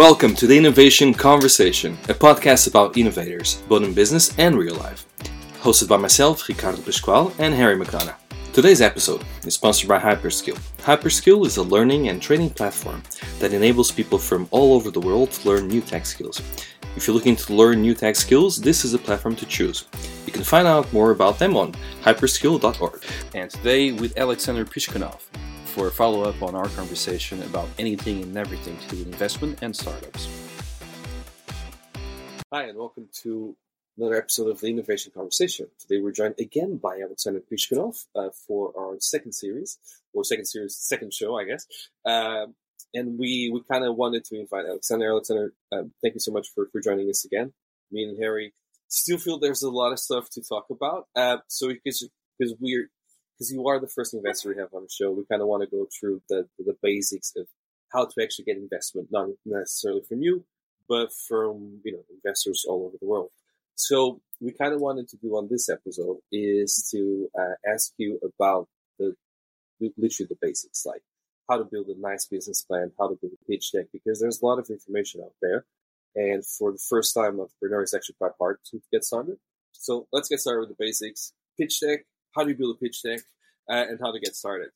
Welcome to the Innovation Conversation, a podcast about innovators, both in business and real life. Hosted by myself, Ricardo Pascual, and Harry McDonough. Today's episode is sponsored by Hyperskill. Hyperskill is a learning and training platform that enables people from all over the world to learn new tech skills. If you're looking to learn new tech skills, this is a platform to choose. You can find out more about them on hyperskill.org. And today with Alexander Piskunov, for a follow up on our conversation about anything and everything to do with investment and startups. Hi, and welcome to another episode of the Innovation Conversation. Today we're joined again by Alexander Piskunov uh, for our second series, or second series, second show, I guess. Uh, and we, we kind of wanted to invite Alexander. Alexander, uh, thank you so much for, for joining us again. Me and Harry still feel there's a lot of stuff to talk about. Uh, so because because we're because you are the first investor we have on the show, we kind of want to go through the, the basics of how to actually get investment, not necessarily from you, but from you know investors all over the world. So we kind of wanted to do on this episode is to uh, ask you about the literally the basics, like how to build a nice business plan, how to build a pitch deck, because there's a lot of information out there. And for the first time, entrepreneur is actually quite hard to get started. So let's get started with the basics. Pitch deck, how do you build a pitch deck, uh, and how to get started.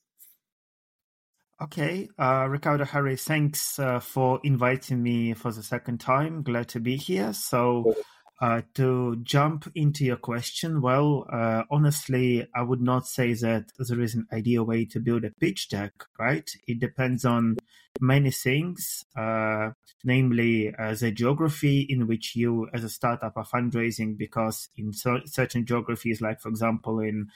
Okay, uh, Ricardo Harry, thanks uh, for inviting me for the second time. Glad to be here. So, uh, to jump into your question, well, uh, honestly, I would not say that there is an ideal way to build a pitch deck, right? It depends on many things, uh, namely uh, the geography in which you, as a startup, are fundraising, because in certain geographies, like for example in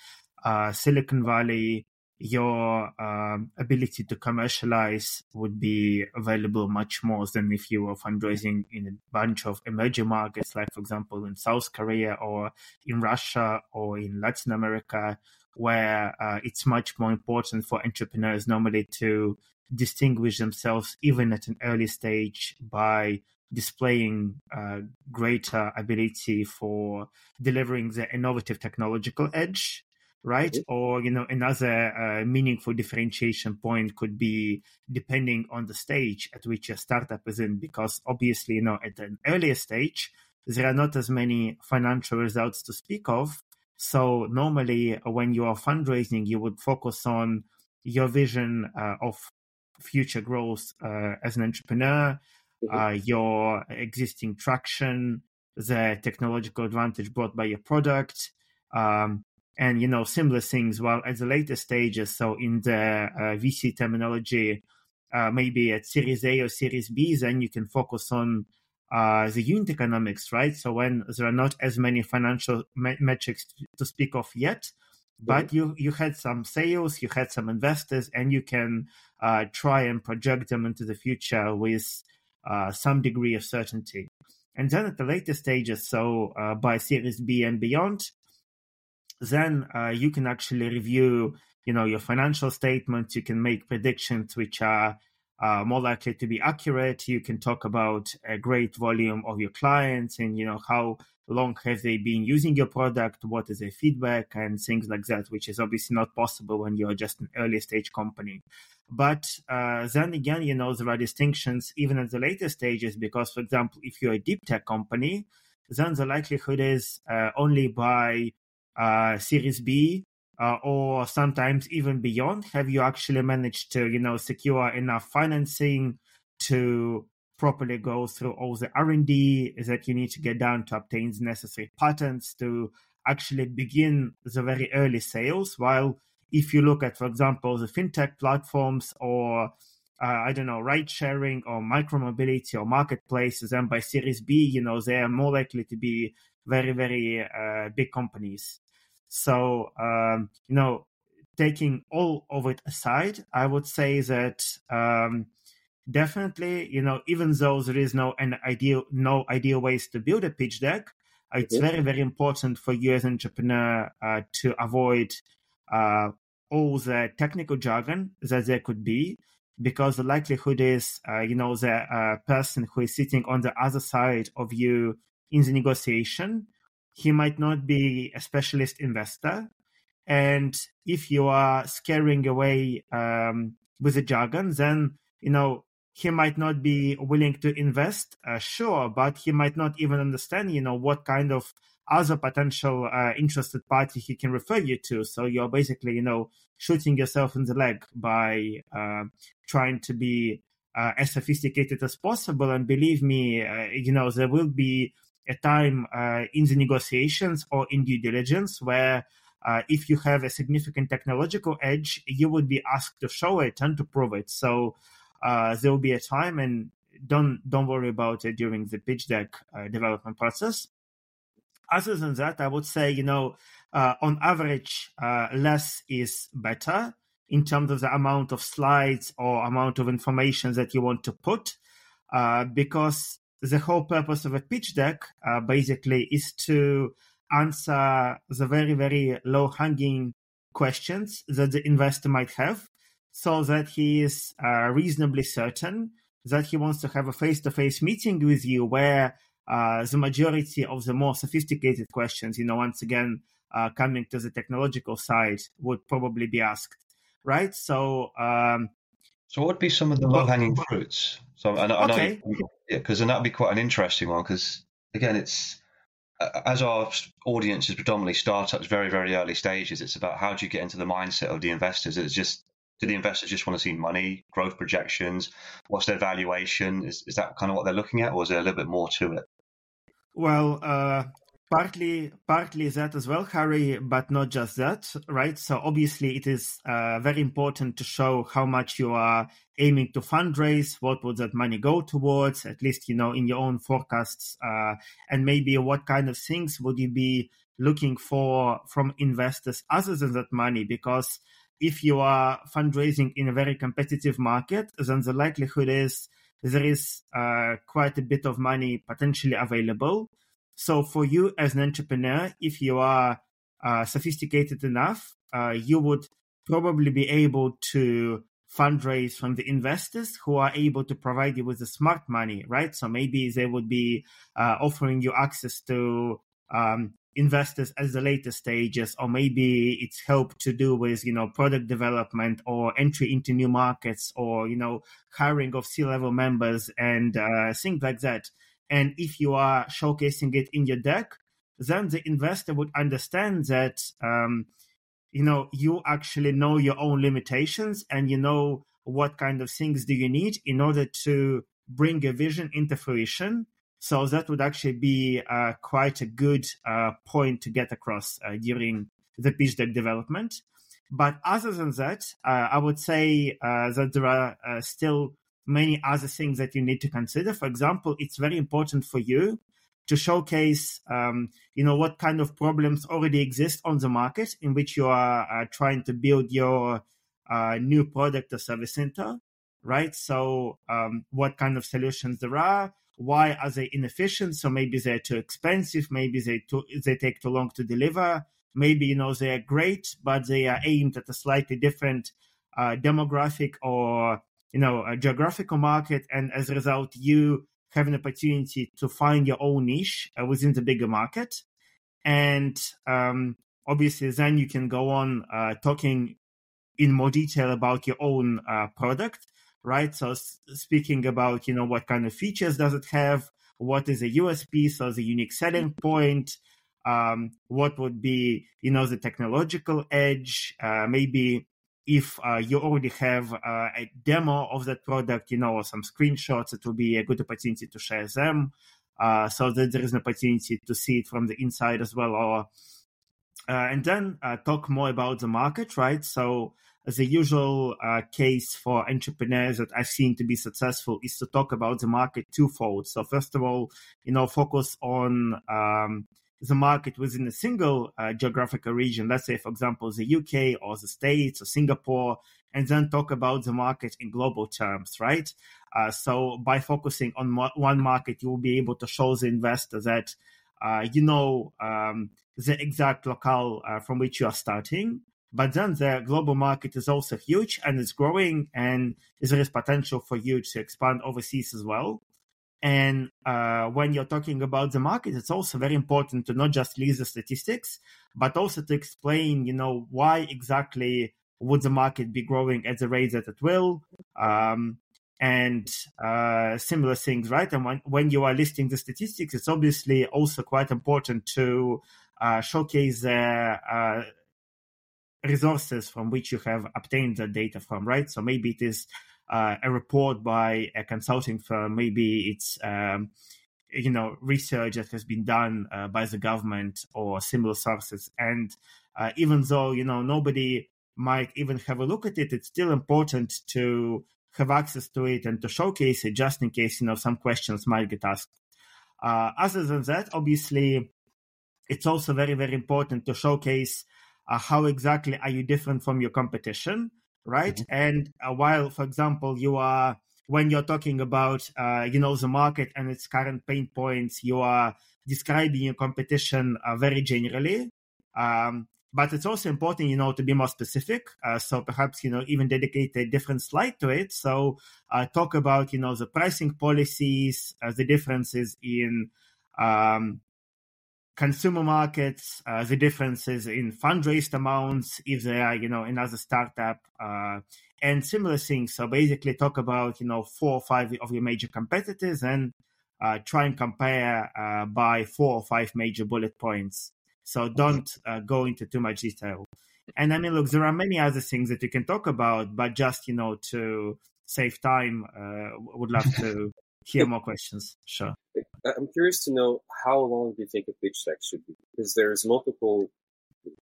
uh, Silicon Valley, your um, ability to commercialize would be available much more than if you were fundraising in a bunch of emerging markets, like, for example, in South Korea or in Russia or in Latin America, where uh, it's much more important for entrepreneurs normally to distinguish themselves even at an early stage by displaying uh, greater ability for delivering the innovative technological edge right? Or you know another uh, meaningful differentiation point could be depending on the stage at which a startup is in. Because obviously you know at an earlier stage there are not as many financial results to speak of. So normally when you are fundraising you would focus on your vision uh, of future growth uh, as an entrepreneur mm-hmm. Uh, your existing traction the technological advantage brought by your product um, and you know similar things while at the later stages so in the uh, vc terminology uh, maybe at series a or series b then you can focus on uh, the unit economics right so when there are not as many financial me- metrics to speak of yet but mm-hmm. you you had some sales you had some investors and you can uh, try and project them into the future with uh, some degree of certainty and then at the later stages so uh, by series b and beyond then uh, you can actually review you know your financial statements. You can make predictions which are uh, more likely to be accurate. You can talk about a great volume of your clients and you know how long have they been using your product what is their feedback and things like that which is obviously not possible when you're just an early stage company. But uh, then again you know there are distinctions even at the later stages because for example if you're a deep tech company then the likelihood is uh, only by Series B uh, or sometimes even beyond? Have you actually managed to, you know, secure enough financing to properly go through all the R&D that you need to get done to obtain the necessary patents to actually begin the very early sales? While if you look at, for example, the fintech platforms or uh, I don't know, ride sharing or micromobility or marketplaces, and by Series B, you know, they are more likely to be very, very uh, big companies. So, um, you know, taking all of it aside, I would say that um, definitely, you know, even though there is no an ideal no ideal ways to build a pitch deck, it's mm-hmm. very very important for you as an entrepreneur uh, to avoid uh, all the technical jargon that there could be, because the likelihood is, uh, you know, the uh, person who is sitting on the other side of you in the negotiation he might not be a specialist investor. And if you are scaring away um, with the jargon, then you know he might not be willing to invest, uh, sure, but he might not even understand, you know, what kind of other potential uh, interested party he can refer you to. So you're basically, you know, shooting yourself in the leg by uh, trying to be uh, as sophisticated as possible. And believe me, uh, you know, there will be a time uh, in the negotiations or in due diligence where uh, if you have a significant technological edge, you would be asked to show it and to prove it. So uh, there will be a time, and don't don't worry about it during the pitch deck uh, development process. Other than that, I would say you know uh, on average uh, less is better in terms of the amount of slides or amount of information that you want to put, because the whole purpose of a pitch deck basically is to answer the very, very low hanging questions that the investor might have so that he is uh, reasonably certain that he wants to have a face to face meeting with you where uh, the majority of the more sophisticated questions, you know, once again, uh, coming to the technological side, would probably be asked, right? So, um, so what would be some of the low hanging fruits? So I know, I know okay. yeah, because then that'd be quite an interesting one. Because again, it's as our audience is predominantly startups, very very early stages. It's about how do you get into the mindset of the investors. It's just do the investors just want to see money, growth projections? What's their valuation? Is is that kind of what they're looking at, or is there a little bit more to it? Well, uh, partly partly that as well harry but not just that right? So obviously it is uh, very important to show how much you are aiming to fundraise what would that money go towards at least you know in your own forecasts uh, and maybe what kind of things would you be looking for from investors other than that money? Because if you are fundraising in a very competitive market then the likelihood is there is uh, quite a bit of money potentially available so for you as an entrepreneur, if you are uh, sophisticated enough, uh, you would probably be able to fundraise from the investors who are able to provide you with the smart money, right? So maybe they would be uh, offering you access to um, investors at the later stages, or maybe it's help to do with you know product development or entry into new markets, or you know hiring of C-level members and uh, things like that. And if you are showcasing it in your deck, then the investor would understand that um, you know you actually know your own limitations and you know what kind of things do you need in order to bring a vision into fruition. So that would actually be uh, quite a good uh, point to get across uh, during the pitch deck development. But other than that, uh, I would say uh, that there are uh, still many other things that you need to consider. For example, it's very important for you to showcase, um, you know, what kind of problems already exist on the market in which you are uh, trying to build your uh, new product or service center, right? So, um, what kind of solutions there are? Why are they inefficient? So maybe they're too expensive. Maybe they too, they take too long to deliver. Maybe you know they are great, but they are aimed at a slightly different uh, demographic or you know a geographical market and as a result you have an opportunity to find your own niche uh, within the bigger market. And um, obviously then you can go on uh, talking in more detail about your own uh, product right? So s- speaking about you know what kind of features does it have what is a usp so the unique selling point um, what would be you know the technological edge uh, maybe if uh, you already have uh, a demo of that product, you know, or some screenshots, it will be a good opportunity to share them uh, so that there is an opportunity to see it from the inside as well. Or uh, and then uh, talk more about the market, right? So the usual uh, case for entrepreneurs that I've seen to be successful is to talk about the market twofold. So first of all, you know, focus on um, the market within a single uh, geographical region, let's say, for example, the UK or the States or Singapore, and then talk about the market in global terms, right? Uh, so by focusing on mo- one market, you will be able to show the investor that uh, you know um, the exact locale uh, from which you are starting. But then the global market is also huge and it's growing, and there is potential for you to expand overseas as well. And uh, when you're talking about the market, it's also very important to not just list the statistics, but also to explain, you know, why exactly would the market be growing at the rate that it will. Um, and uh, similar things, right? And when, when you are listing the statistics, it's obviously also quite important to uh, showcase the uh, resources from which you have obtained the data from, right? So maybe it is uh, a report by a consulting firm, maybe it's um, you know research that has been done uh, by the government or similar sources, and uh, even though you know nobody might even have a look at it, it's still important to have access to it and to showcase it just in case you know some questions might get asked. Uh, other than that, obviously, it's also very very important to showcase uh, how exactly are you different from your competition, right? Mm-hmm. And uh, while, for example, you are when you're talking about uh, you know the market and its current pain points, you are describing your competition uh, very generally. Um, but it's also important, you know, to be more specific. Uh, so perhaps, you know, even dedicate a different slide to it. So uh, talk about, you know, the pricing policies, uh, the differences in um, consumer markets, uh, the differences in fundraised amounts, if they are, you know, another startup, uh, and similar things. So basically talk about, you know, four or five of your major competitors and uh, try and compare by four or five major bullet points. So don't uh, go into too much detail. And I mean, look, there are many other things that you can talk about, but just you know to save time, uh, would love to hear more questions. Sure. I'm curious to know how long do you think a pitch deck should be? Because there's multiple.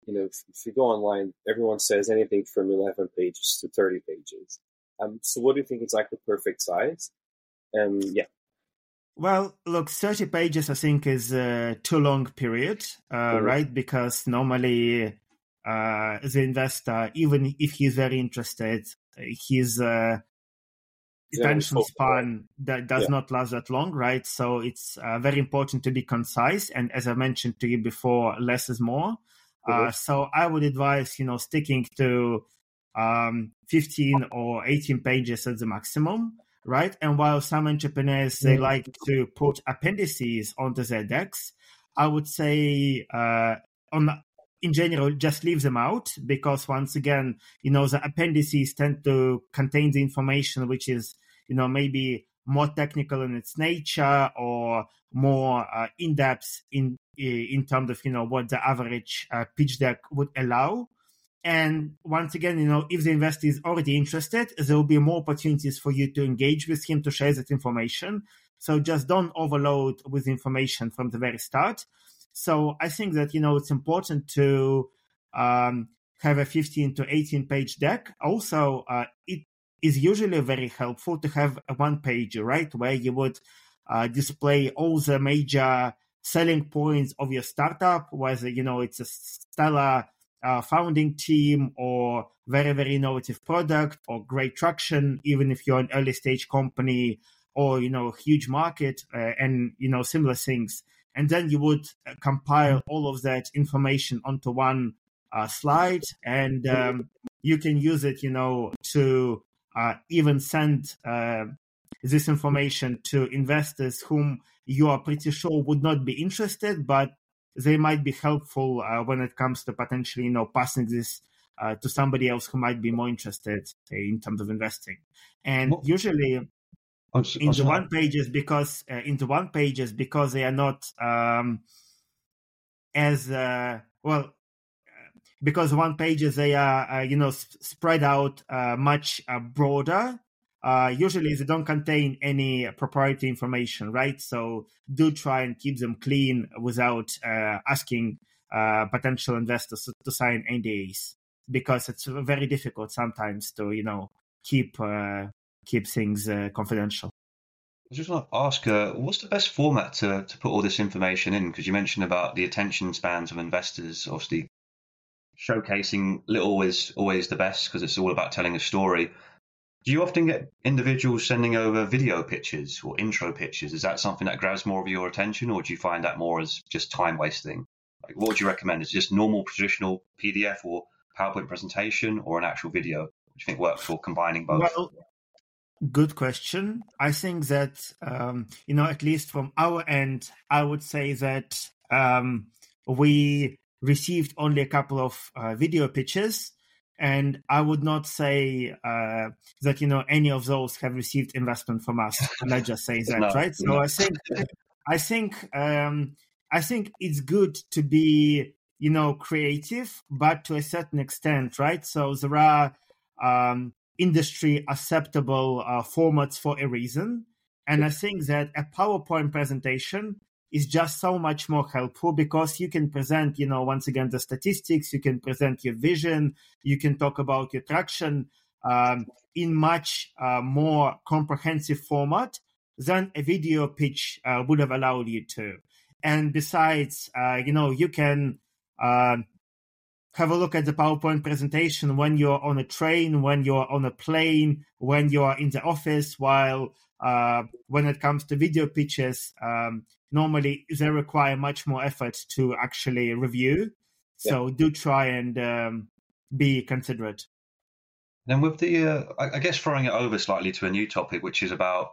You know, if, if you go online, everyone says anything from 11 pages to 30 pages. Um, so what do you think is like the perfect size? And yeah, well, look, 30 pages, I think, is a too long period, uh, mm-hmm. right? Because normally uh, the investor, even if he's very interested, he's uh, attention span that does yeah. not last that long, right? So it's uh, very important to be concise. And as I mentioned to you before, less is more. Uh, mm-hmm. so I would advise, you know, sticking to um, 15 or 18 pages as the maximum right? And while some entrepreneurs they like to put appendices onto their decks, I would say uh, on in general just leave them out because once again, you know, the appendices tend to contain the information which is you know maybe more technical in its nature or more uh, in depth in in terms of you know what the average uh, pitch deck would allow and once again, you know, if the investor is already interested, there will be more opportunities for you to engage with him to share that information. So just don't overload with information from the very start. So I think that, you know, it's important to um, have a 15 to 18 page deck. Also, uh, it is usually very helpful to have a one page, right? Where you would uh, display all the major selling points of your startup, whether, you know, it's a stellar uh, founding team or very very innovative product or great traction even if you're an early stage company or you know huge market uh, and you know similar things and then you would uh, compile all of that information onto one uh, slide and um, you can use it you know to uh, even send uh, this information to investors whom you are pretty sure would not be interested but they might be helpful uh, when it comes to potentially, you know, passing this uh, to somebody else who might be more interested in terms of investing. And usually, oh, in the one pages because uh, in the one pages because they are not um, as uh, well because one pages they are uh, you know sp- spread out uh, much uh, broader uh, usually they don't contain any proprietary information, right? So do try and keep them clean without uh, asking uh, potential investors to sign NDAs because it's very difficult sometimes to you know keep uh, keep things uh, confidential. I just want to ask, uh, what's the best format to, to put all this information in? Because you mentioned about the attention spans of investors. Obviously, showcasing little is always the best because it's all about telling a story. Do you often get individuals sending over video pictures or intro pictures? Is that something that grabs more of your attention, or do you find that more as just time wasting? Like, what would you recommend? Is it just normal traditional PDF or PowerPoint presentation, or an actual video? What do you think works for combining both? Well, good question. I think that um, you know, at least from our end, I would say that um, we received only a couple of uh, video pitches and I would not say uh, that you know any of those have received investment from us. Let's just say that, no, right? So no. I think I think um, I think it's good to be you know creative, but to a certain extent, right? So there are um, industry acceptable uh, formats for a reason, and I think that a PowerPoint presentation is just so much more helpful because you can present, you know, once again, the statistics, you can present your vision, you can talk about your traction um, in much uh, more comprehensive format than a video pitch uh, would have allowed you to. And besides, uh, you know, you can uh, have a look at the PowerPoint presentation when you're on a train, when you're on a plane, when you're in the office, while uh, when it comes to video pitches, um, normally they require much more effort to actually review. So yeah. do try and um, be considerate. Then with the, uh, I guess throwing it over slightly to a new topic, which is about,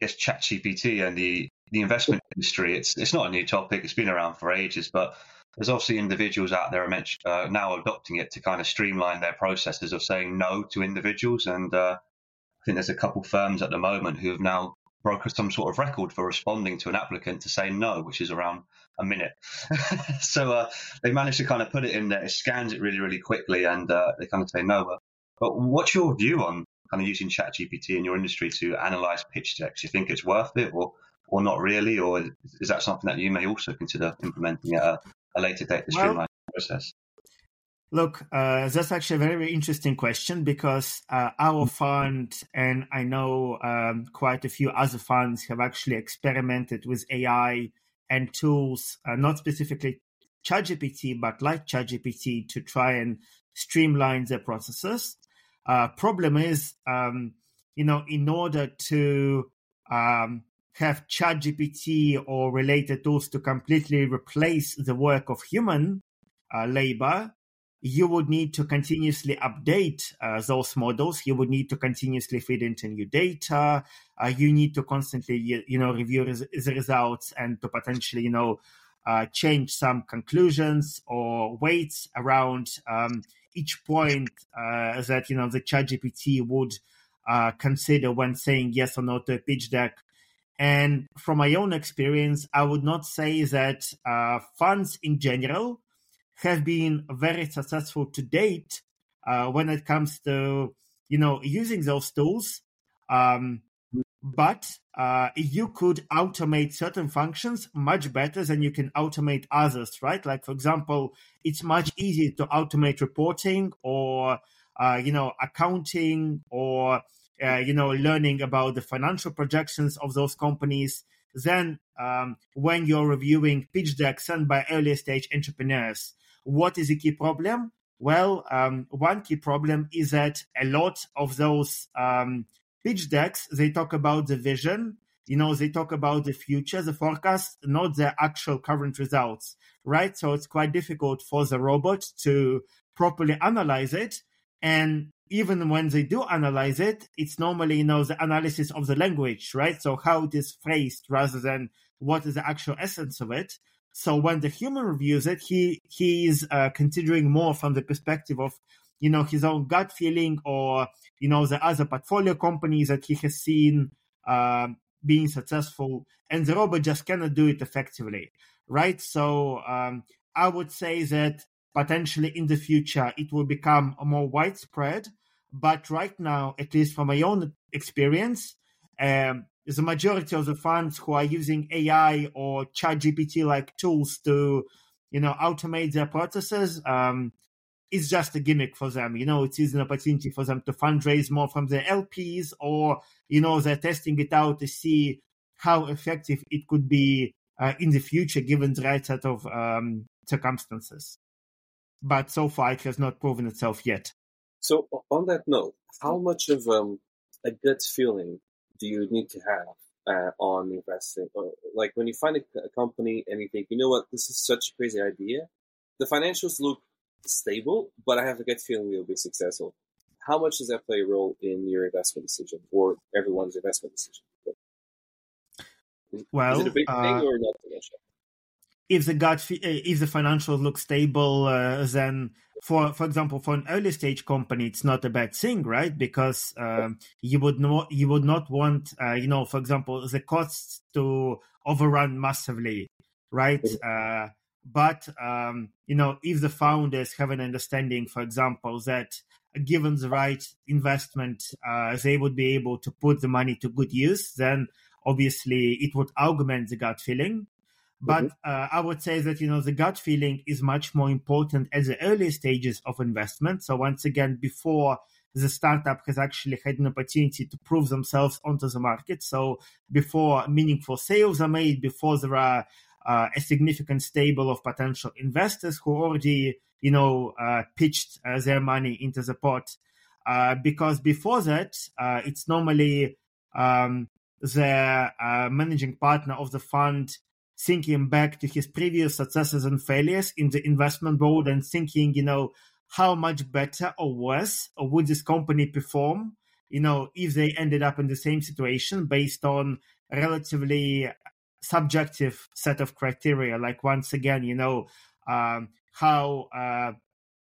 I guess, ChatGPT and the the investment industry. It's it's not a new topic. It's been around for ages, but there's obviously individuals out there uh, now adopting it to kind of streamline their processes of saying no to individuals. And uh, I think there's a couple firms at the moment who have now broken some sort of record for responding to an applicant to say no, which is around a minute. so uh, they managed to kind of put it in there. It scans it really, really quickly, and uh, they kind of say no. But, what's your view on kind of using ChatGPT in your industry to analyze pitch decks? Do you think it's worth it, or or not really, or is that something that you may also consider implementing at a, a later date to streamline well, the process? Look, uh, that's actually a very interesting question because uh, our fund and I know um, quite a few other funds have actually experimented with AI and tools, uh, not specifically ChatGPT, but like ChatGPT to try and streamline their processes. Uh, problem is, um, you know, in order to um, have ChatGPT or related tools to completely replace the work of human uh, labor, you would need to continuously update uh, those models. You would need to continuously feed into new data. Uh, you need to constantly, you know, review res- the results and to potentially, you know, uh, change some conclusions or weights around um, each point uh, that you know the ChatGPT would uh, consider when saying yes or no to a pitch deck and from my own experience, I would not say that uh, funds in general have been very successful to date uh, when it comes to you know using those tools. Um, but uh, you could automate certain functions much better than you can automate others, right? Like for example, it's much easier to automate reporting or uh, you know accounting or uh, you know, learning about the financial projections of those companies. Then, um, when you're reviewing pitch decks sent by early stage entrepreneurs, what is the key problem? Well, um, one key problem is that a lot of those um, pitch decks they talk about the vision. You know, they talk about the future, the forecast, not the actual current results, right? So it's quite difficult for the robot to properly analyze it and even when they do analyze it, it's normally, you know, the analysis of the language, right? So how it is phrased rather than what is the actual essence of it. So when the human reviews it, he he is uh, considering more from the perspective of, you know, his own gut feeling or you know the other portfolio companies that he has seen uh, being successful, and the robot just cannot do it effectively, right? So um, I would say that potentially in the future it will become more widespread. But right now, at least from my own experience, um, the majority of the funds who are using AI or ChatGPT like tools to, you know, automate their processes, um, it's just a gimmick for them. You know, it is an opportunity for them to fundraise more from their LPs, or you know, they're testing it out to see how effective it could be uh, in the future, given the right set of um, circumstances but so far it has not proven itself yet. So, on that note, how much of um, a gut feeling do you need to have uh, on investing? Or, like when you find a, a, company and you think, you know what, this is such a crazy idea. The financials look stable, but I have a gut feeling we'll be successful. How much does that play a role in your investment decision or everyone's investment decision? Well, is it a big uh, thing or not? If the gut if the financials look stable, uh, then for for example, for an early stage company, it's not a bad thing, right? Because um, you would not you would not want, uh, you know, for example, the costs to overrun massively, right? Uh, but um, you know, if the founders have an understanding, for example, that given the right investment, uh, they would be able to put the money to good use, then obviously it would augment the gut feeling. But mm-hmm. uh, I would say that you know the gut feeling is much more important at the early stages of investment. So once again, before the startup has actually had an opportunity to prove themselves onto the market. So before meaningful sales are made, before there are uh, a significant stable of potential investors who already you know uh, pitched uh, their money into the pot. Uh, because before that, uh, it's normally um, the uh, managing partner of the fund thinking back to his previous successes and failures in the investment world and thinking, you know, how much better or worse or would this company perform, you know, if they ended up in the same situation based on relatively subjective set of criteria. Like once again, you know, um, how uh,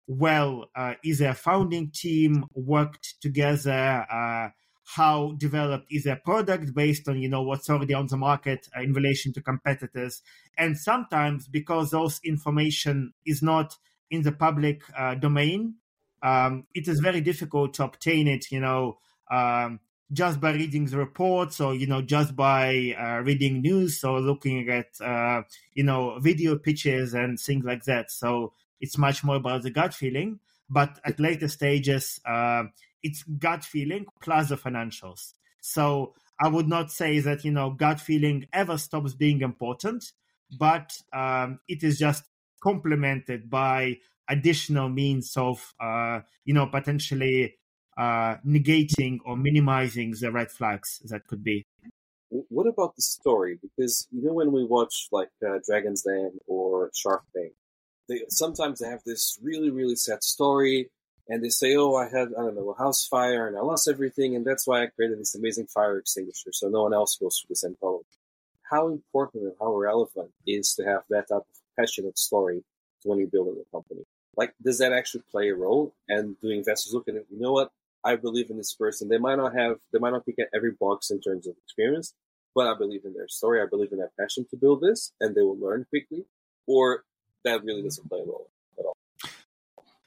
well uh, is their founding team worked together? Uh, how developed is a product based on you know what's already on the market uh, in relation to competitors. And sometimes because those information is not in the public uh, domain um, it is very difficult to obtain it you know um, just by reading the reports or you know just by uh, reading news or looking at uh, you know video pitches and things like that. So it's much more about the gut feeling. But at later stages uh, it's gut feeling plus the financials. So I would not say that you know gut feeling ever stops being important, but um, it is just complemented by additional means of uh, you know potentially uh, negating or minimizing the red flags that could be. What about the story? Because you know when we watch like uh, Dragon's Den or Shark Tank, they sometimes they have this really really sad story and they say, "Oh, I had I don't know a house fire and I lost everything, and that's why I created this amazing fire extinguisher, so no one else goes through the same problem." How important and how relevant is to have that type of passionate story when you're building a company? Like, does that actually play a role? And do investors look at it? You know what? I believe in this person. They might not have, they might not tick at every box in terms of experience, but I believe in their story. I believe in their passion to build this, and they will learn quickly. Or that really doesn't play a role.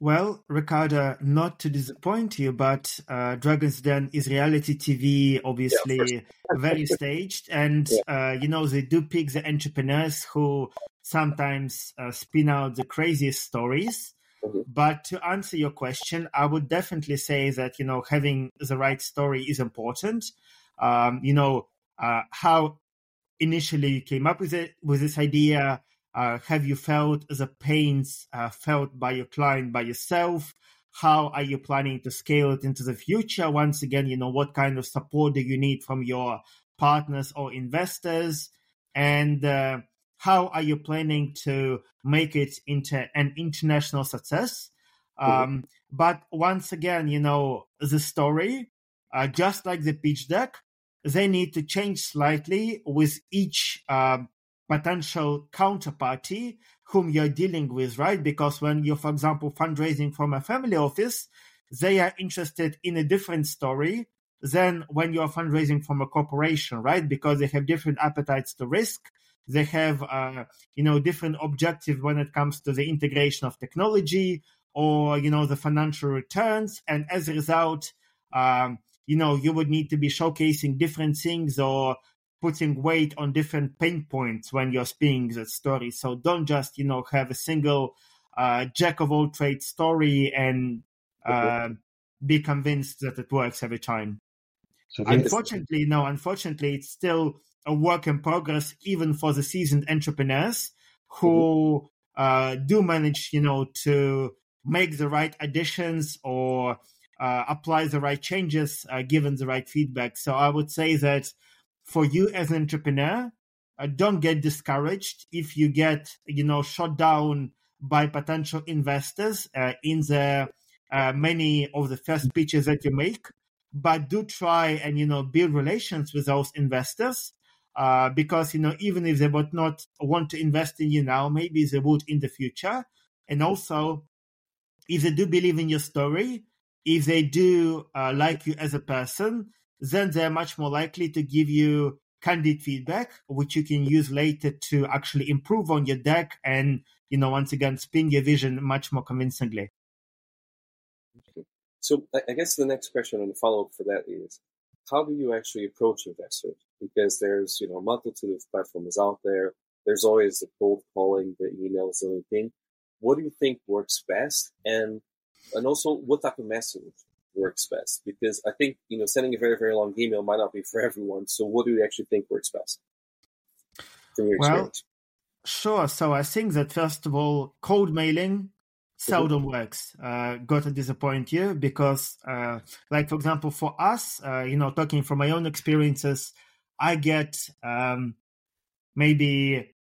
Well, Ricardo, not to disappoint you, but uh, Dragon's Den is reality TV, obviously yeah, very staged, and yeah. uh, you know they do pick the entrepreneurs who sometimes uh, spin out the craziest stories. Mm-hmm. But to answer your question, I would definitely say that you know having the right story is important. Um, you know uh, how initially you came up with it with this idea have you felt the pains uh, felt by your client by yourself? How are you planning to scale it into the future? Once again, you know, what kind of support do you need from your partners or investors? And uh, how are you planning to make it into an international success? Um, but once again, you know, the story, uh, just like the pitch deck, they need to change slightly with each um, potential counterparty whom you're dealing with, right? Because when you're, for example, fundraising from a family office, they are interested in a different story than when you're fundraising from a corporation, right? Because they have different appetites to risk. They have, uh, you know, different objectives when it comes to the integration of technology or, you know, the financial returns. And as a result, um, you know, you would need to be showcasing different things or putting weight on different pain points when you're spinning the story. So don't just, you know, have a single uh, jack of all trades story and uh, be convinced that it works every time. So unfortunately, no, unfortunately, it's still a work in progress, even for the seasoned entrepreneurs who mm-hmm. uh, do manage, you know, to make the right additions or uh, apply the right changes uh, given the right feedback. So I would say that for you as an entrepreneur, uh, don't get discouraged if you get, you know, shot down by potential investors uh, in the uh, many of the first pitches that you make. But do try and, you know, build relations with those investors. uh, because you know even if they would not want to invest in you now, maybe they would in the future. And also, if they do believe in your story, if they do uh, like you as a person, then they're much more likely to give you candid feedback, which you can use later to actually improve on your deck and, you know, once again, spin your vision much more convincingly. So I guess the next question and the follow up for that is, how do you actually approach investors? Because there's, you know, a multitude of platforms out there. There's always the cold calling, the emails, and everything. What do you think works best? And, and also what type of message works best? Because I think, you know, sending a very, very long email might not be for everyone. So what do you actually think works best from your well, experience? Sure. So I think that first of all, cold mailing seldom mm-hmm. works. Uh, got to disappoint you because, uh, like for example, for us, uh, you know, talking from my own experiences, I get um, maybe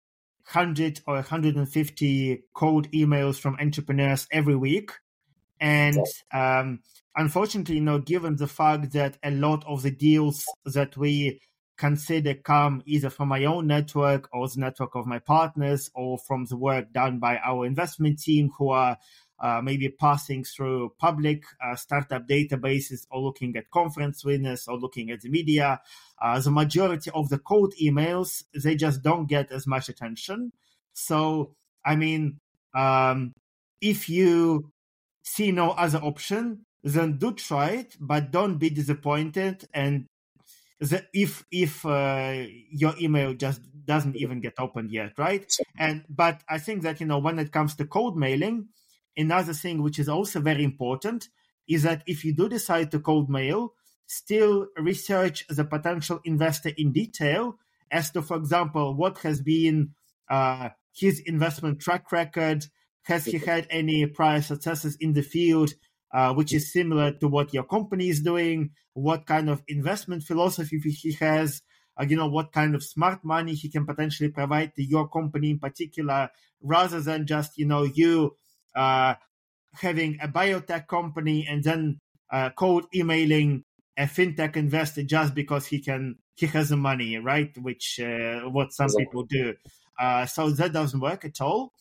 100 or 150 cold emails from entrepreneurs every week, and um, unfortunately, you know, given the fact that a lot of the deals that we consider come either from my own network or the network of my partners or from the work done by our investment team who are uh, maybe passing through public uh, startup databases or looking at conference winners or looking at the media. Uh, the majority of the cold emails, they just don't get as much attention. So, I mean, um, if you see no other option, then do try it, but don't be disappointed. And the, if if uh, your email just doesn't even get opened yet, right? And but I think that you know when it comes to cold mailing, another thing which is also very important is that if you do decide to cold mail, still research the potential investor in detail as to, for example, what has been uh, his investment track record. Has he had any prior successes in the field? uh, which is similar to what your company is doing, what kind of investment philosophy he has, uh, you know, what kind of smart money he can potentially provide to your company in particular, rather than just, you know, you uh, having a biotech company and then uh, cold emailing a fintech investor just because he can he has the money, right? Which uh, what some people do. Uh, so that doesn't work at all.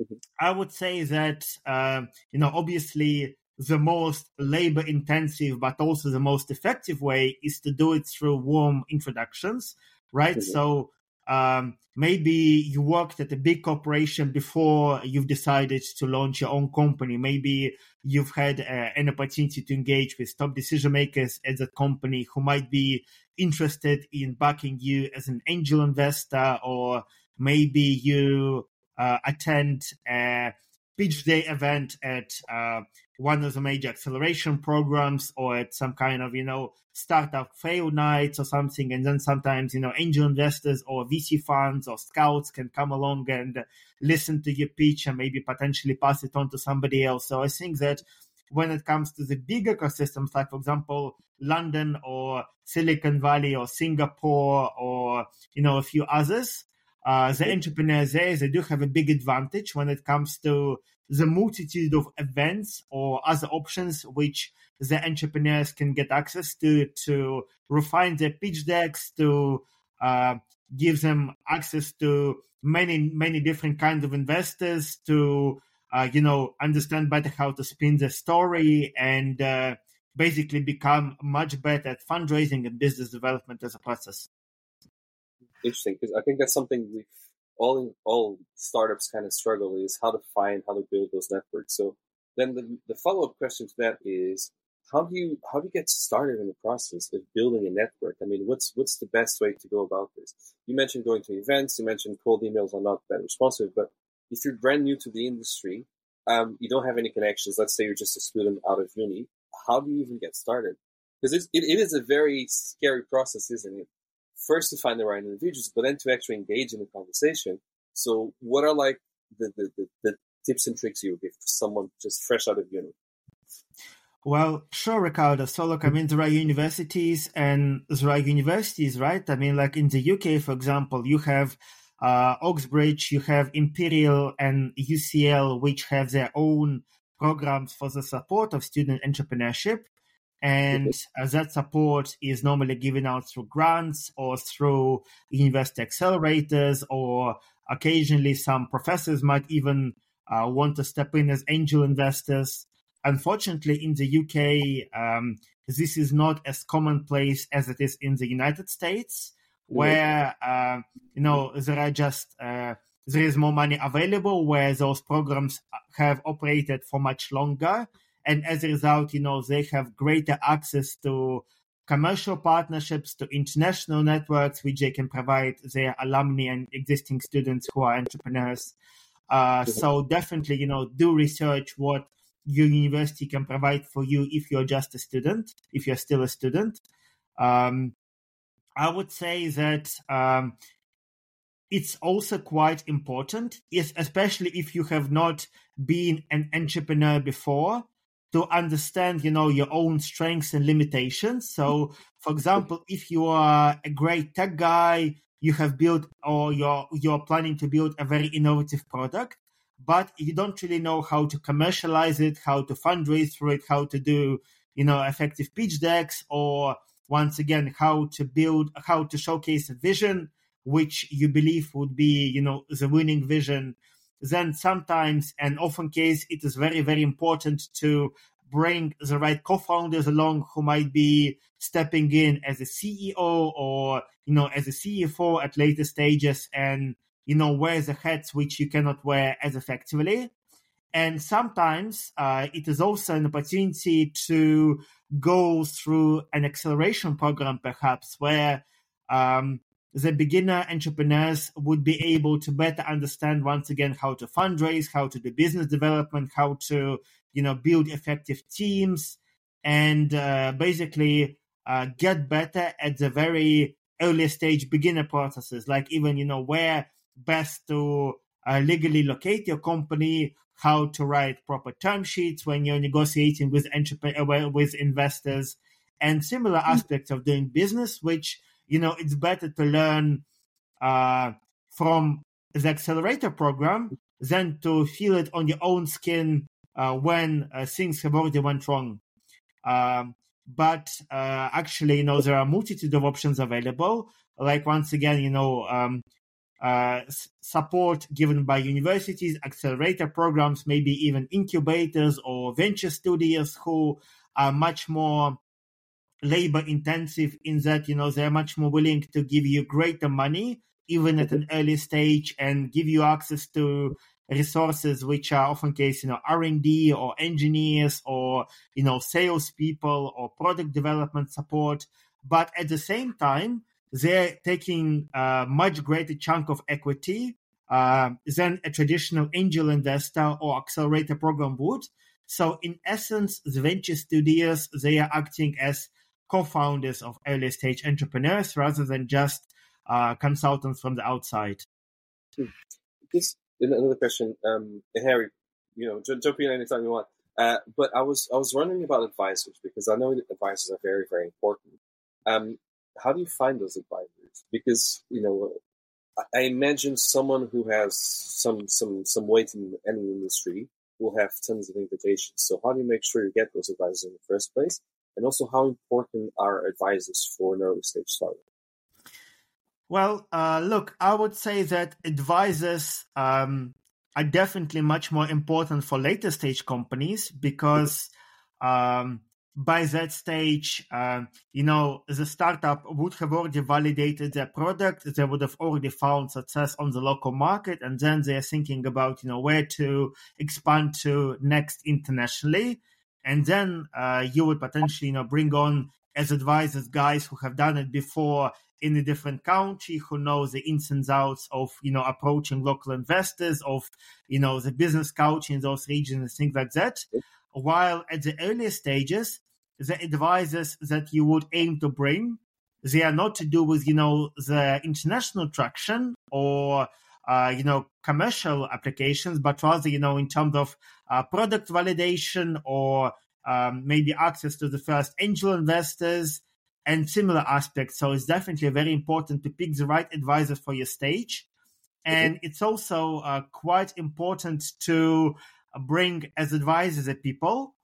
Mm-hmm. I would say that uh, you know obviously the most labor intensive but also the most effective way is to do it through warm introductions right mm-hmm. so um, maybe you worked at a big corporation before you've decided to launch your own company maybe you've had uh, an opportunity to engage with top decision makers at that company who might be interested in backing you as an angel investor or maybe you attend a pitch day event at uh, one of the major acceleration programs or at some kind of, you know, startup fail nights or something. And then sometimes, you know, angel investors or VC funds or scouts can come along and listen to your pitch and maybe potentially pass it on to somebody else. So I think that when it comes to the big ecosystems, like, for example, London or Silicon Valley or Singapore or, you know, a few others, uh, the entrepreneurs there, they do have a big advantage when it comes to the multitude of events or other options which the entrepreneurs can get access to to refine their pitch decks to uh, give them access to many many different kinds of investors to uh, you know understand better how to spin the story and uh, basically become much better at fundraising and business development as a process interesting because i think that's something we all all startups kind of struggle is how to find how to build those networks. So then the, the follow up question to that is how do you how do you get started in the process of building a network? I mean, what's what's the best way to go about this? You mentioned going to events. You mentioned cold emails are not that responsive, but if you're brand new to the industry, um, you don't have any connections. Let's say you're just a student out of uni. How do you even get started? Because it, it is a very scary process, isn't it? First to find the right individuals, but then to actually engage in a conversation. So, what are like the, the, the, the tips and tricks you would give for someone just fresh out of uni? Well, sure, Ricardo. So look, I mean, there are universities and there are universities, right? I mean, like in the UK, for example, you have uh, Oxbridge, you have Imperial and UCL, which have their own programs for the support of student entrepreneurship. And uh, that support is normally given out through grants or through university accelerators, or occasionally some professors might even uh, want to step in as angel investors. Unfortunately, in the UK, um, this is not as commonplace as it is in the United States, where uh, you know there are just uh, there is more money available, where those programs have operated for much longer, and as a result, you know they have greater access to commercial partnerships, to international networks, which they can provide their alumni and existing students who are entrepreneurs. Uh, so definitely, you know, do research what your university can provide for you if you're just a student, if you're still a student. Um, I would say that um, it's also quite important, especially if you have not been an entrepreneur before, to understand, you know, your own strengths and limitations. So, for example, if you are a great tech guy, you have built or you're you're planning to build a very innovative product, but you don't really know how to commercialize it, how to fundraise for it, how to do, you know, effective pitch decks, or once again, how to build, how to showcase a vision which you believe would be, you know, the winning vision. Then sometimes, and often case, it is very, very important to bring the right co-founders along who might be stepping in as a CEO or, you know, as a CFO at later stages and you know, wear the hats which you cannot wear as effectively. And sometimes uh, it is also an opportunity to go through an acceleration program, perhaps, where um, the beginner entrepreneurs would be able to better understand once again how to fundraise, how to do business development, how to you know build effective teams, and uh, basically uh, get better at the very early stage beginner processes, like even you know where best to uh, legally locate your company, how to write proper term sheets when you're negotiating with entrepreneur, uh, with investors, and similar mm-hmm. aspects of doing business, which you know it's better to learn uh, from the accelerator program than to feel it on your own skin uh, when uh, things have already went wrong. Um, but uh, actually, you know, there are multitude of options available. Like once again, you know, um, uh, support given by universities, accelerator programs, maybe even incubators or venture studios who are much more labor intensive in that you know they're much more willing to give you greater money even at an early stage and give you access to resources which are often case you know r&d or engineers or you know salespeople or product development support but at the same time they're taking a much greater chunk of equity uh, than a traditional angel investor or accelerator program would. So, in essence, the venture studios they are acting as co-founders of early stage entrepreneurs rather than just uh, consultants from the outside. This another question, um, Harry. You know, jump in anytime you want. Uh, but I was I was wondering about advisors because I know advisors are very very important. Um, how do you find those advisors? Because you know, I imagine someone who has some some some weight in any industry will have tons of invitations. So how do you make sure you get those advisors in the first place? And also, how important are advisors for an early stage startup? Well, uh, look, I would say that advisors um, are definitely much more important for later stage companies because um, by that stage, uh, you know, the startup would have already validated their product. They would have already found success on the local market. And then they're thinking about, you know, where to expand to next internationally. And then uh, you would potentially, you know, bring on as advisors guys who have done it before in a different country, who know the ins and outs of, you know, approaching local investors, of, you know, the business culture in those regions, and things like that. While at the earlier stages, the advisors that you would aim to bring, they are not to do with, you know, the international traction or, uh, you know, commercial applications, but rather, you know, in terms of uh, product validation or um, maybe access to the first angel investors and similar aspects. So it's definitely very important to pick the right advisors for your stage. And mm-hmm. it's also uh, quite important to bring as advisors the people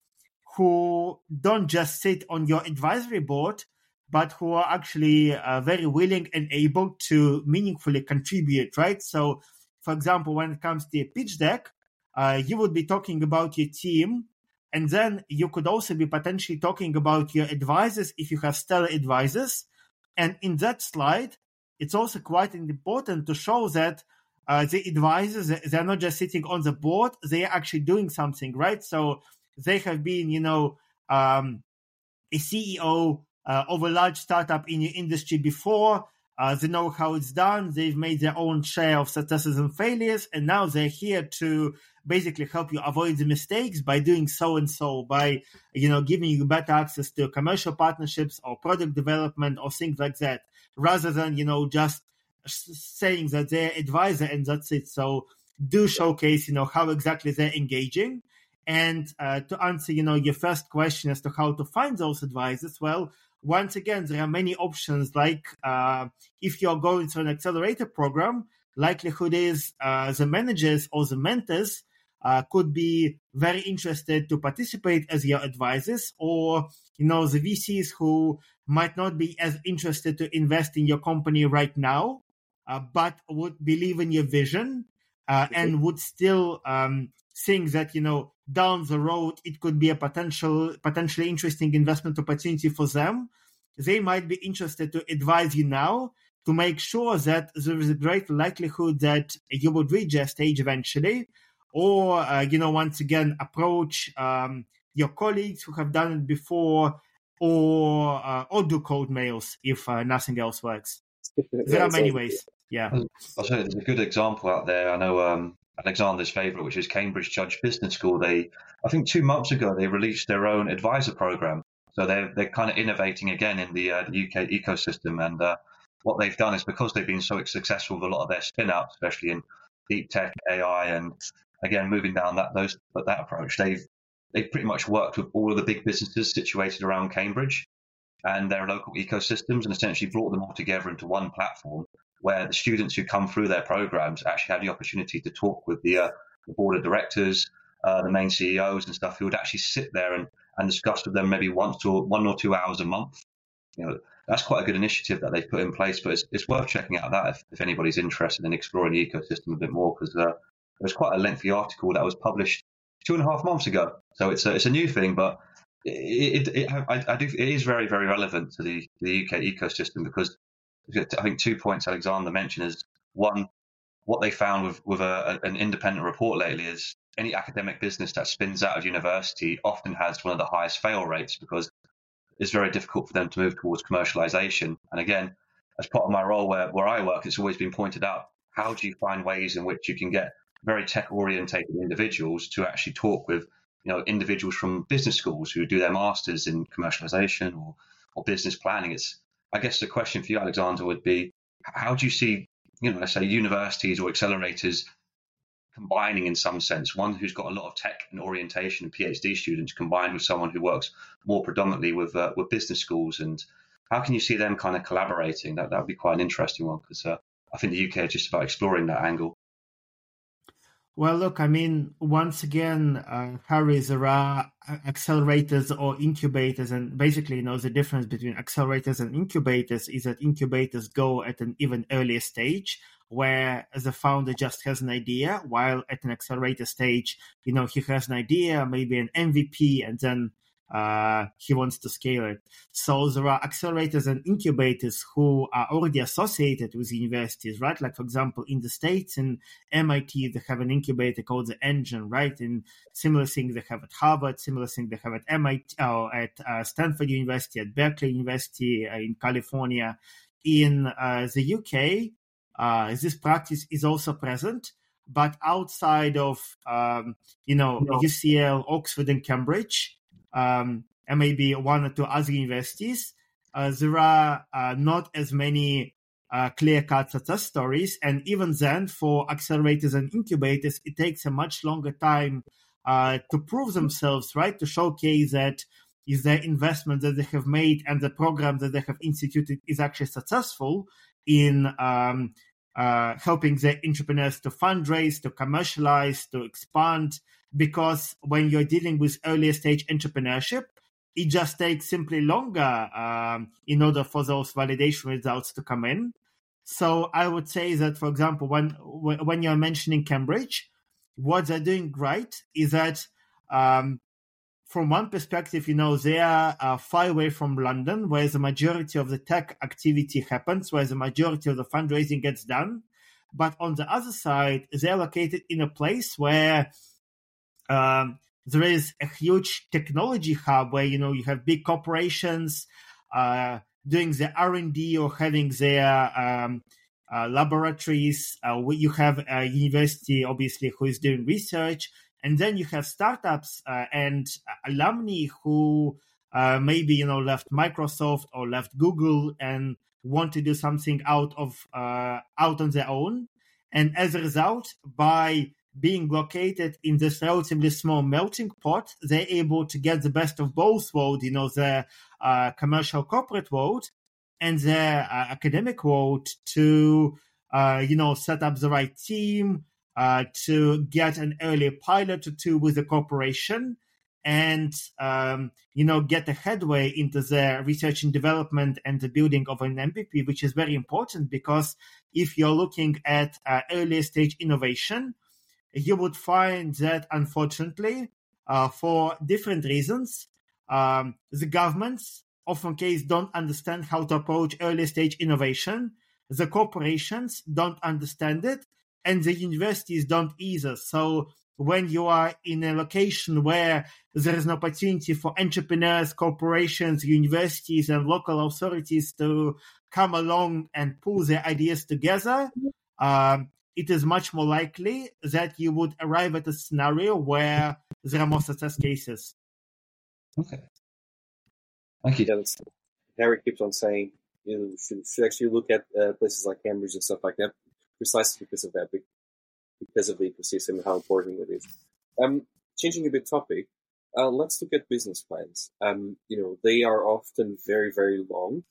who don't just sit on your advisory board, but who are actually uh, very willing and able to meaningfully contribute, right? So, for example, when it comes to a pitch deck, uh, you would be talking about your team, and then you could also be potentially talking about your advisors if you have stellar advisors. And in that slide, it's also quite important to show that uh, the advisors they're not just sitting on the board; they are actually doing something, right? So they have been, you know, um, a CEO of a large startup in your industry before. Uh, they know how it's done. They've made their own share of successes and failures, and now they're here to basically help you avoid the mistakes by doing so and so, by you know giving you better access to commercial partnerships or product development or things like that, rather than you know just saying that they're advisor and that's it. So do showcase you know how exactly they're engaging. And uh, to answer, you know, your first question as to how to find those advisors, well, once again, there are many options. Like uh, if you're going to an accelerator program, likelihood is uh, the managers or the mentors uh, could be very interested to participate as your advisors, or you know the VCs who might not be as interested to invest in your company right now, uh, but would believe in your vision uh, and would still um, think that you know down the road it could be a potential potentially interesting investment opportunity for them. They might be interested to advise you now to make sure that there is a great likelihood that you would reach a stage eventually or uh, you know once again approach um, your colleagues who have done it before or uh, or do cold mails if uh, nothing else works. There are many ways. Yeah. I'll say there's a good example out there. I know um, Alexander's favourite, which is Cambridge Judge Business School. They, I think, two months ago they released their own advisor program. So they're they're kind of innovating again in the, uh, the UK ecosystem. And uh, what they've done is because they've been so successful with a lot of their spin outs, especially in deep tech, AI, and again moving down that those that approach, they've they've pretty much worked with all of the big businesses situated around Cambridge and their local ecosystems, and essentially brought them all together into one platform where the students who come through their programs actually have the opportunity to talk with the, uh, the board of directors, uh, the main CEOs and stuff, who would actually sit there and, and discuss with them maybe once or one or two hours a month. You know, that's quite a good initiative that they've put in place, but it's, it's worth checking out that if, if anybody's interested in exploring the ecosystem a bit more, because uh, there was quite a lengthy article that was published two and a half months ago. So it's a, it's a new thing, but it, it, it I, I, do, it is very, very relevant to the, the UK ecosystem because I think two points Alexander mentioned is one, what they found with, with a, an independent report lately is any academic business that spins out of university often has one of the highest fail rates because it's very difficult for them to move towards commercialization. And again, as part of my role where, where I work, it's always been pointed out how do you find ways in which you can get very tech orientated individuals to actually talk with you know individuals from business schools who do their masters in commercialization or, or business planning. It's I guess the question for you, Alexander, would be how do you see, you know, let's say universities or accelerators combining in some sense one who's got a lot of tech and orientation and PhD students combined with someone who works more predominantly with uh, with business schools and how can you see them kind of collaborating? That that would be quite an interesting one because uh, I think the UK is just about exploring that angle. Well, look, I mean, once again, uh, Harry, there are accelerators or incubators, and basically, you know, the difference between accelerators and incubators is that incubators go at an even earlier stage where the founder just has an idea, while at an accelerator stage, you know, he has an idea, maybe an MVP, and then uh, he wants to scale it. So there are accelerators and incubators who are already associated with universities, right? Like, for example, in the States, in MIT, they have an incubator called the Engine, right? And similar thing they have at Harvard, similar thing they have at MIT, or at uh, Stanford University, at Berkeley University uh, in California. In uh, the UK, uh, this practice is also present but outside of um, you know no. UCL, Oxford, and Cambridge, um, and maybe one or two other universities, uh, there are uh, not as many uh, clear-cut success stories. And even then, for accelerators and incubators, it takes a much longer time uh, to prove themselves, right? To showcase that is the investment that they have made and the program that they have instituted is actually successful in um, uh, helping the entrepreneurs to fundraise, to commercialize, to expand, because when you're dealing with earlier stage entrepreneurship, it just takes simply longer um, in order for those validation results to come in. So I would say that, for example, when when you're mentioning Cambridge, what they're doing right is that um, from one perspective, you know, they are uh, far away from London, where the majority of the tech activity happens, where the majority of the fundraising gets done. But on the other side, they're located in a place where um, there is a huge technology hub where you know you have big corporations uh, doing the R and D or having their um, uh, laboratories. Uh, you have a university, obviously, who is doing research, and then you have startups uh, and alumni who uh, maybe you know left Microsoft or left Google and want to do something out of uh, out on their own. And as a result, by being located in this relatively small melting pot, they're able to get the best of both worlds, you know, the uh, commercial corporate world and the uh, academic world to, uh, you know, set up the right team, uh, to get an early pilot or two with the corporation and, um, you know, get a headway into the research and development and the building of an MVP, which is very important because if you're looking at uh, early stage innovation, you would find that unfortunately, uh, for different reasons, um, the governments often case don't understand how to approach early stage innovation. The corporations don't understand it, and the universities don't either. So when you are in a location where there is an opportunity for entrepreneurs, corporations, universities, and local authorities to come along and pull their ideas together, um, it is much more likely that you would arrive at a scenario where there are more success cases. Okay. Thank you. Yeah, Harry keeps on saying you know, should, should actually look at uh, places like Cambridge and stuff like that, precisely because of that, because of the ecosystem and how important it is. Um, changing a bit topic, uh, let's look at business plans. Um, you know, they are often very, very long.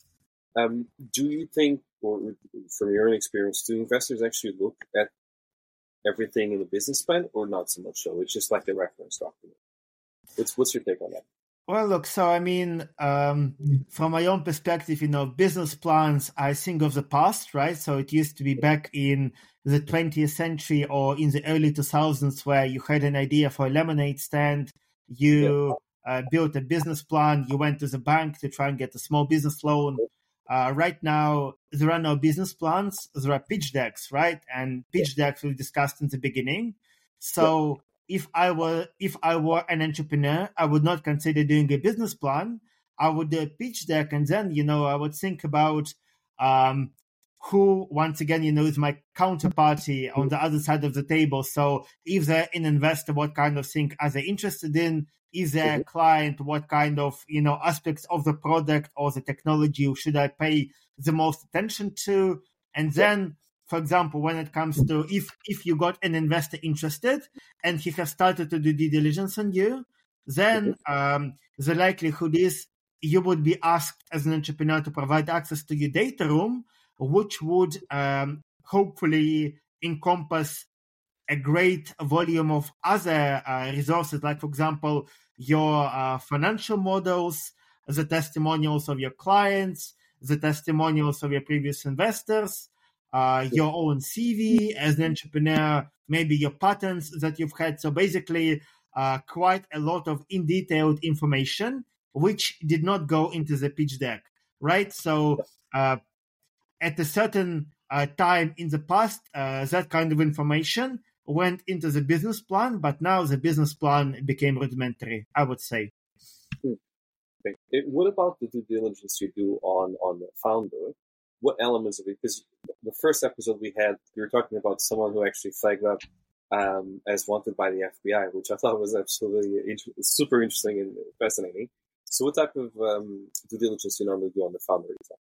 Um, do you think or from your own experience, do investors actually look at everything in the business plan or not so much so? It's just like the reference document. What's, what's your take on that? Well, look, so I mean, um, from my own perspective, you know, business plans, I think of the past, right? So it used to be back in the 20th century or in the early 2000s where you had an idea for a lemonade stand, you yeah. uh, built a business plan, you went to the bank to try and get a small business loan, uh, right now there are no business plans. There are pitch decks right? And pitch decks we discussed in the beginning. So yeah. if i were if i were an entrepreneur i would not consider doing a business plan. I would do a pitch deck and then you know i would think about um, who once again you know is my counterparty on the other side of the table. So if they're an investor what kind of thing are they interested in is a mm-hmm. client what kind of you know aspects of the product or the technology should i pay the most attention to and then for example when it comes to if if you got an investor interested and he has started to do due diligence on you then mm-hmm. um, the likelihood is you would be asked as an entrepreneur to provide access to your data room which would um, hopefully encompass a great volume of other uh, resources, like, for example, your uh, financial models, the testimonials of your clients, the testimonials of your previous investors, uh, your own CV as an entrepreneur, maybe your patents that you've had. So basically, uh, quite a lot of in detailed information, which did not go into the pitch deck, right? So uh, at a certain uh, time in the past, uh, that kind of information went into the business plan, but now the business plan became rudimentary, I would say. Hmm. Okay. What about the due diligence you do on on the founder? What elements of it? Because the first episode we had, we were talking about someone who actually flagged up um, as wanted by the FBI, which I thought was absolutely super interesting and fascinating. So, what type of um, due diligence do you normally do on the founder itself?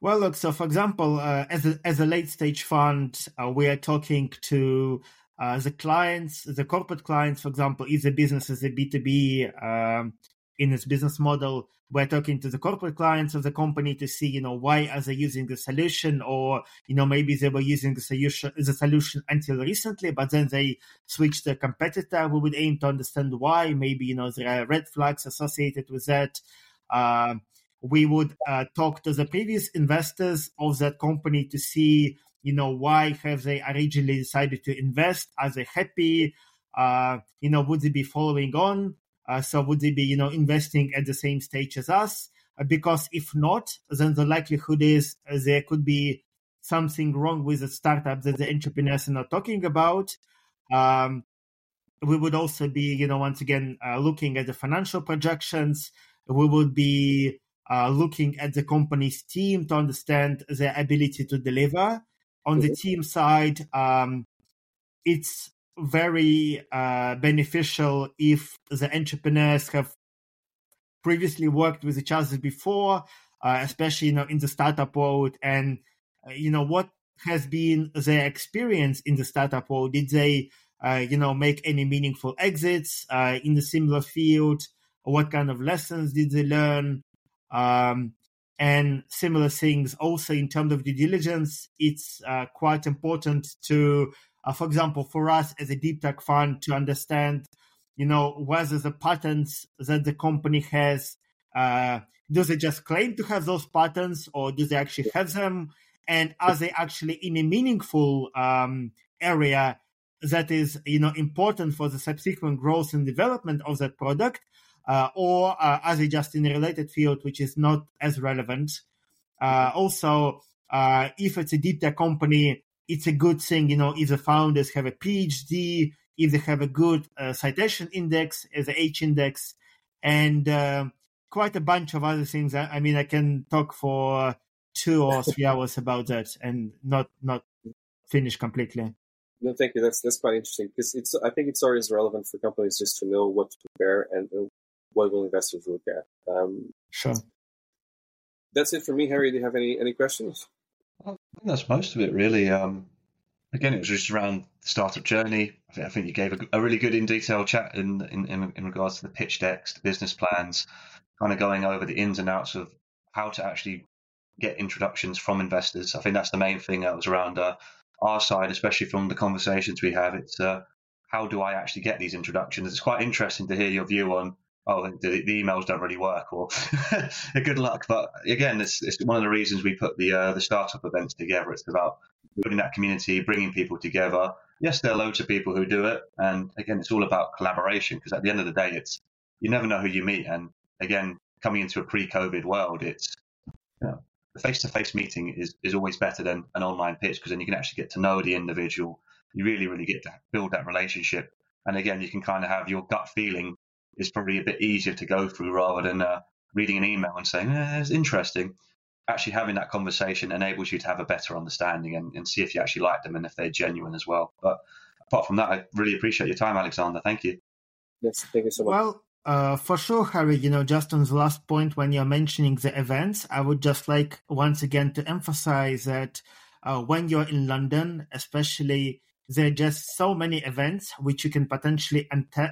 Well, look. So, for example, uh, as a as a late stage fund, uh, we are talking to uh, the clients, the corporate clients. For example, if the business is a B two B, um, in its business model. We're talking to the corporate clients of the company to see, you know, why are they using the solution, or you know, maybe they were using the solution the solution until recently, but then they switched to a competitor. We would aim to understand why. Maybe you know there are red flags associated with that. Uh, we would uh, talk to the previous investors of that company to see, you know, why have they originally decided to invest? Are they happy? Uh, you know, would they be following on? Uh, so would they be, you know, investing at the same stage as us? Uh, because if not, then the likelihood is uh, there could be something wrong with the startup that the entrepreneurs are not talking about. Um, we would also be, you know, once again uh, looking at the financial projections. We would be uh, looking at the company's team to understand their ability to deliver. On the mm-hmm. team side, um, it's very uh, beneficial if the entrepreneurs have previously worked with each other before, uh, especially you know in the startup world, and uh, you know what has been their experience in the startup world. Did they, uh, you know, make any meaningful exits uh, in the similar field? What kind of lessons did they learn? Um, and similar things also in terms of due diligence, it's uh, quite important to uh, for example, for us as a deep tech fund to understand, you know, whether the patents that the company has, uh, do they just claim to have those patents or do they actually have them? And are they actually in a meaningful um, area that is, you know, important for the subsequent growth and development of that product? Uh, or uh, are they just in a related field which is not as relevant? Uh, also, uh, if it's a deep tech company, it's a good thing, you know, if the founders have a PhD, if they have a good uh, citation index as a H index, and uh, quite a bunch of other things. I, I, mean, I can talk for two or three hours about that and not not finish completely. No, thank you. That's that's quite interesting because it's. I think it's always relevant for companies just to know what to prepare and what will investors look at. Um, sure. That's it for me, Harry. Do you have any any questions? I think that's most of it, really. Um, again, it was just around the startup journey. I think, I think you gave a, a, really good in detail chat in, in, in, in regards to the pitch decks, the business plans, kind of going over the ins and outs of how to actually get introductions from investors. I think that's the main thing that was around uh, our side, especially from the conversations we have. It's uh, how do I actually get these introductions? It's quite interesting to hear your view on oh, the, the emails don't really work, or good luck. But again, it's, it's one of the reasons we put the uh, the startup events together. It's about building that community, bringing people together. Yes, there are loads of people who do it, and again, it's all about collaboration because at the end of the day, it's you never know who you meet. And again, coming into a pre-COVID world, it's you know, the face-to-face meeting is is always better than an online pitch because then you can actually get to know the individual. You really, really get to build that relationship. And again, you can kind of have your gut feeling is probably a bit easier to go through rather than uh, reading an email and saying, eh, it's interesting. Actually, having that conversation enables you to have a better understanding and, and see if you actually like them and if they're genuine as well. But apart from that, I really appreciate your time, Alexander. Thank you. Yes, thank you so much. Well, uh, for sure, Harry, you know, just on the last point when you're mentioning the events, I would just like once again to emphasize that uh, when you're in London, especially there are just so many events which you can potentially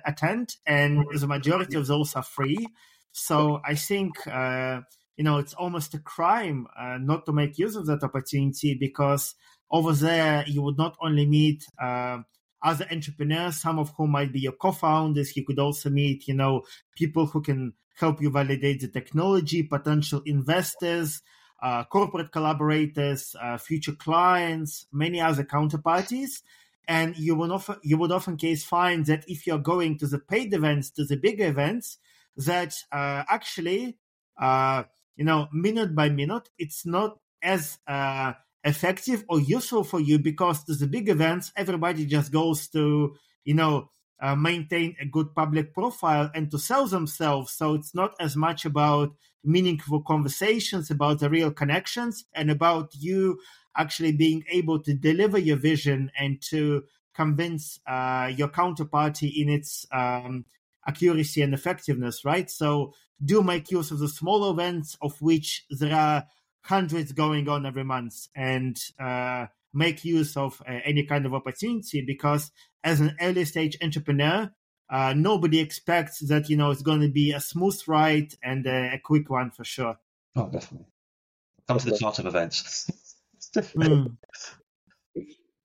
attend, and the majority of those are free. So I think uh, you know it's almost a crime uh, not to make use of that opportunity because over there you would not only meet uh, other entrepreneurs, some of whom might be your co-founders. You could also meet you know people who can help you validate the technology, potential investors. Uh, corporate collaborators, uh, future clients, many other counterparties and you will often you would often case find that if you're going to the paid events to the big events that uh, actually uh, you know minute by minute it's not as uh, effective or useful for you because to the big events everybody just goes to you know uh, maintain a good public profile and to sell themselves. So it's not as much about meaningful conversations about the real connections and about you actually being able to deliver your vision and to convince uh, your counterparty in its um, accuracy and effectiveness, right? So do make use of the small events of which there are hundreds going on every month and uh, make use of uh, any kind of opportunity because as an early stage entrepreneur, uh, nobody expects that you know it's going to be a smooth ride and a, a quick one for sure. Oh, definitely. Come to the startup events. mm.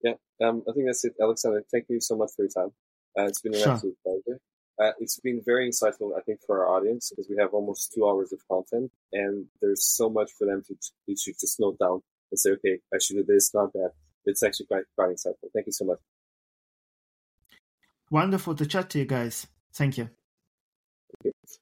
Yeah, um, I think that's it, Alexander. Thank you so much for your time. Uh, it's been an sure. absolute pleasure. Uh, it's been very insightful, I think, for our audience because we have almost two hours of content, and there's so much for them to to just note down and say, okay, I should do this, not that. It's actually quite quite insightful. Thank you so much. Wonderful to chat to you guys. Thank you. Thank you.